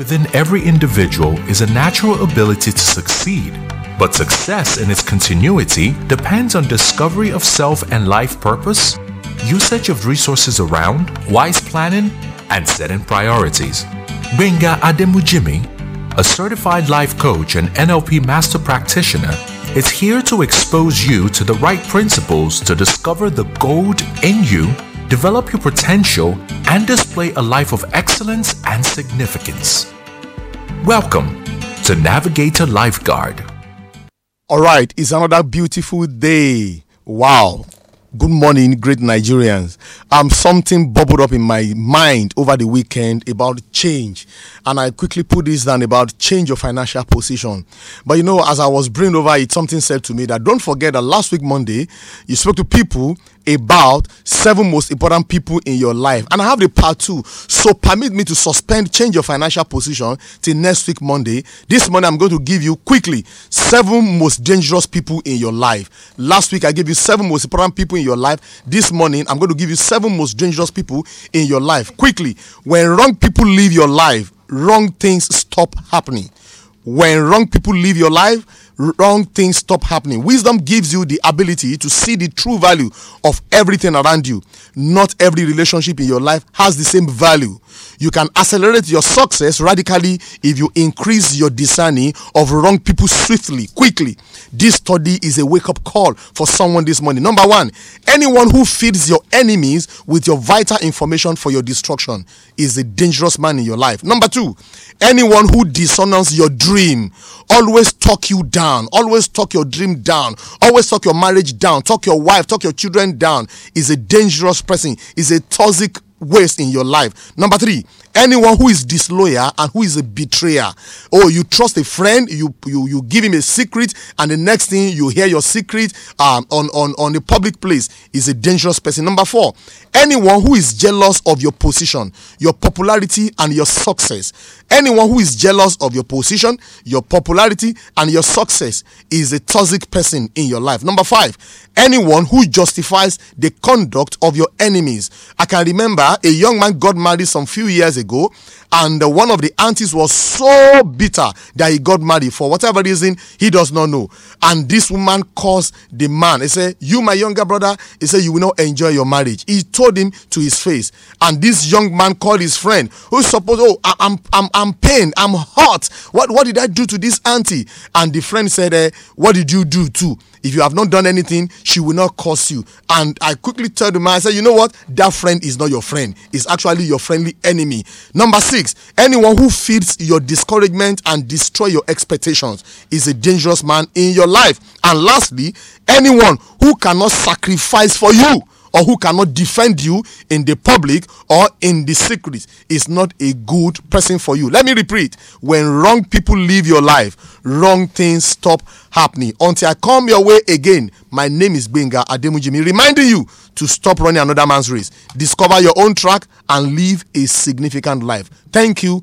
Within every individual is a natural ability to succeed, but success in its continuity depends on discovery of self and life purpose, usage of resources around, wise planning, and setting priorities. Benga Ademujimi, a certified life coach and NLP master practitioner, is here to expose you to the right principles to discover the gold in you develop your potential, and display a life of excellence and significance. Welcome to Navigator Lifeguard. All right, it's another beautiful day. Wow. Good morning, great Nigerians. Um, something bubbled up in my mind over the weekend about change, and I quickly put this down about change of financial position. But you know, as I was bringing over it, something said to me that don't forget that last week Monday you spoke to people about seven most important people in your life. And I have the part two. So permit me to suspend, change your financial position till next week, Monday. This morning, I'm going to give you quickly seven most dangerous people in your life. Last week, I gave you seven most important people in your life. This morning, I'm going to give you seven most dangerous people in your life. Quickly, when wrong people leave your life, wrong things stop happening. When wrong people leave your life, wrong things stop happening. Wisdom gives you the ability to see the true value of everything around you. Not every relationship in your life has the same value. You can accelerate your success radically if you increase your discerning of wrong people swiftly, quickly. This study is a wake up call for someone this morning. Number one, anyone who feeds your enemies with your vital information for your destruction is a dangerous man in your life. Number two, anyone who dishonors your dream, always talk you down, always talk your dream down, always talk your marriage down, talk your wife, talk your children down, is a dangerous person, is a toxic waste in your life. Number three, anyone who is disloyal and who is a betrayer. Oh, you trust a friend, you you you give him a secret, and the next thing you hear your secret um, on on on a public place is a dangerous person. Number four, anyone who is jealous of your position, your popularity, and your success. Anyone who is jealous of your position, your popularity, and your success is a toxic person in your life. Number five, anyone who justifies the conduct of your enemies. I can remember a young man got married some few years ago and one of the aunties was so bitter that he got married. For whatever reason he does not know. And this woman caused the man he said you my younger brother he said you will not enjoy your marriage. He told him to his face. And this young man called his friend who supposed oh i'm i'm i'm pained i'm hot. What what did i do to this auntie? And the friend said eh, what did you do too if you have not done anything, she will not curse you. And I quickly told the man, I said, you know what? That friend is not your friend. It's actually your friendly enemy. Number six, anyone who feeds your discouragement and destroy your expectations is a dangerous man in your life. And lastly, anyone who cannot sacrifice for you or who cannot defend you in the public or in the secret is not a good person for you. Let me repeat when wrong people leave your life, wrong things stop happening. Until I come your way again, my name is Benga Ademujimi, reminding you to stop running another man's race, discover your own track, and live a significant life. Thank you.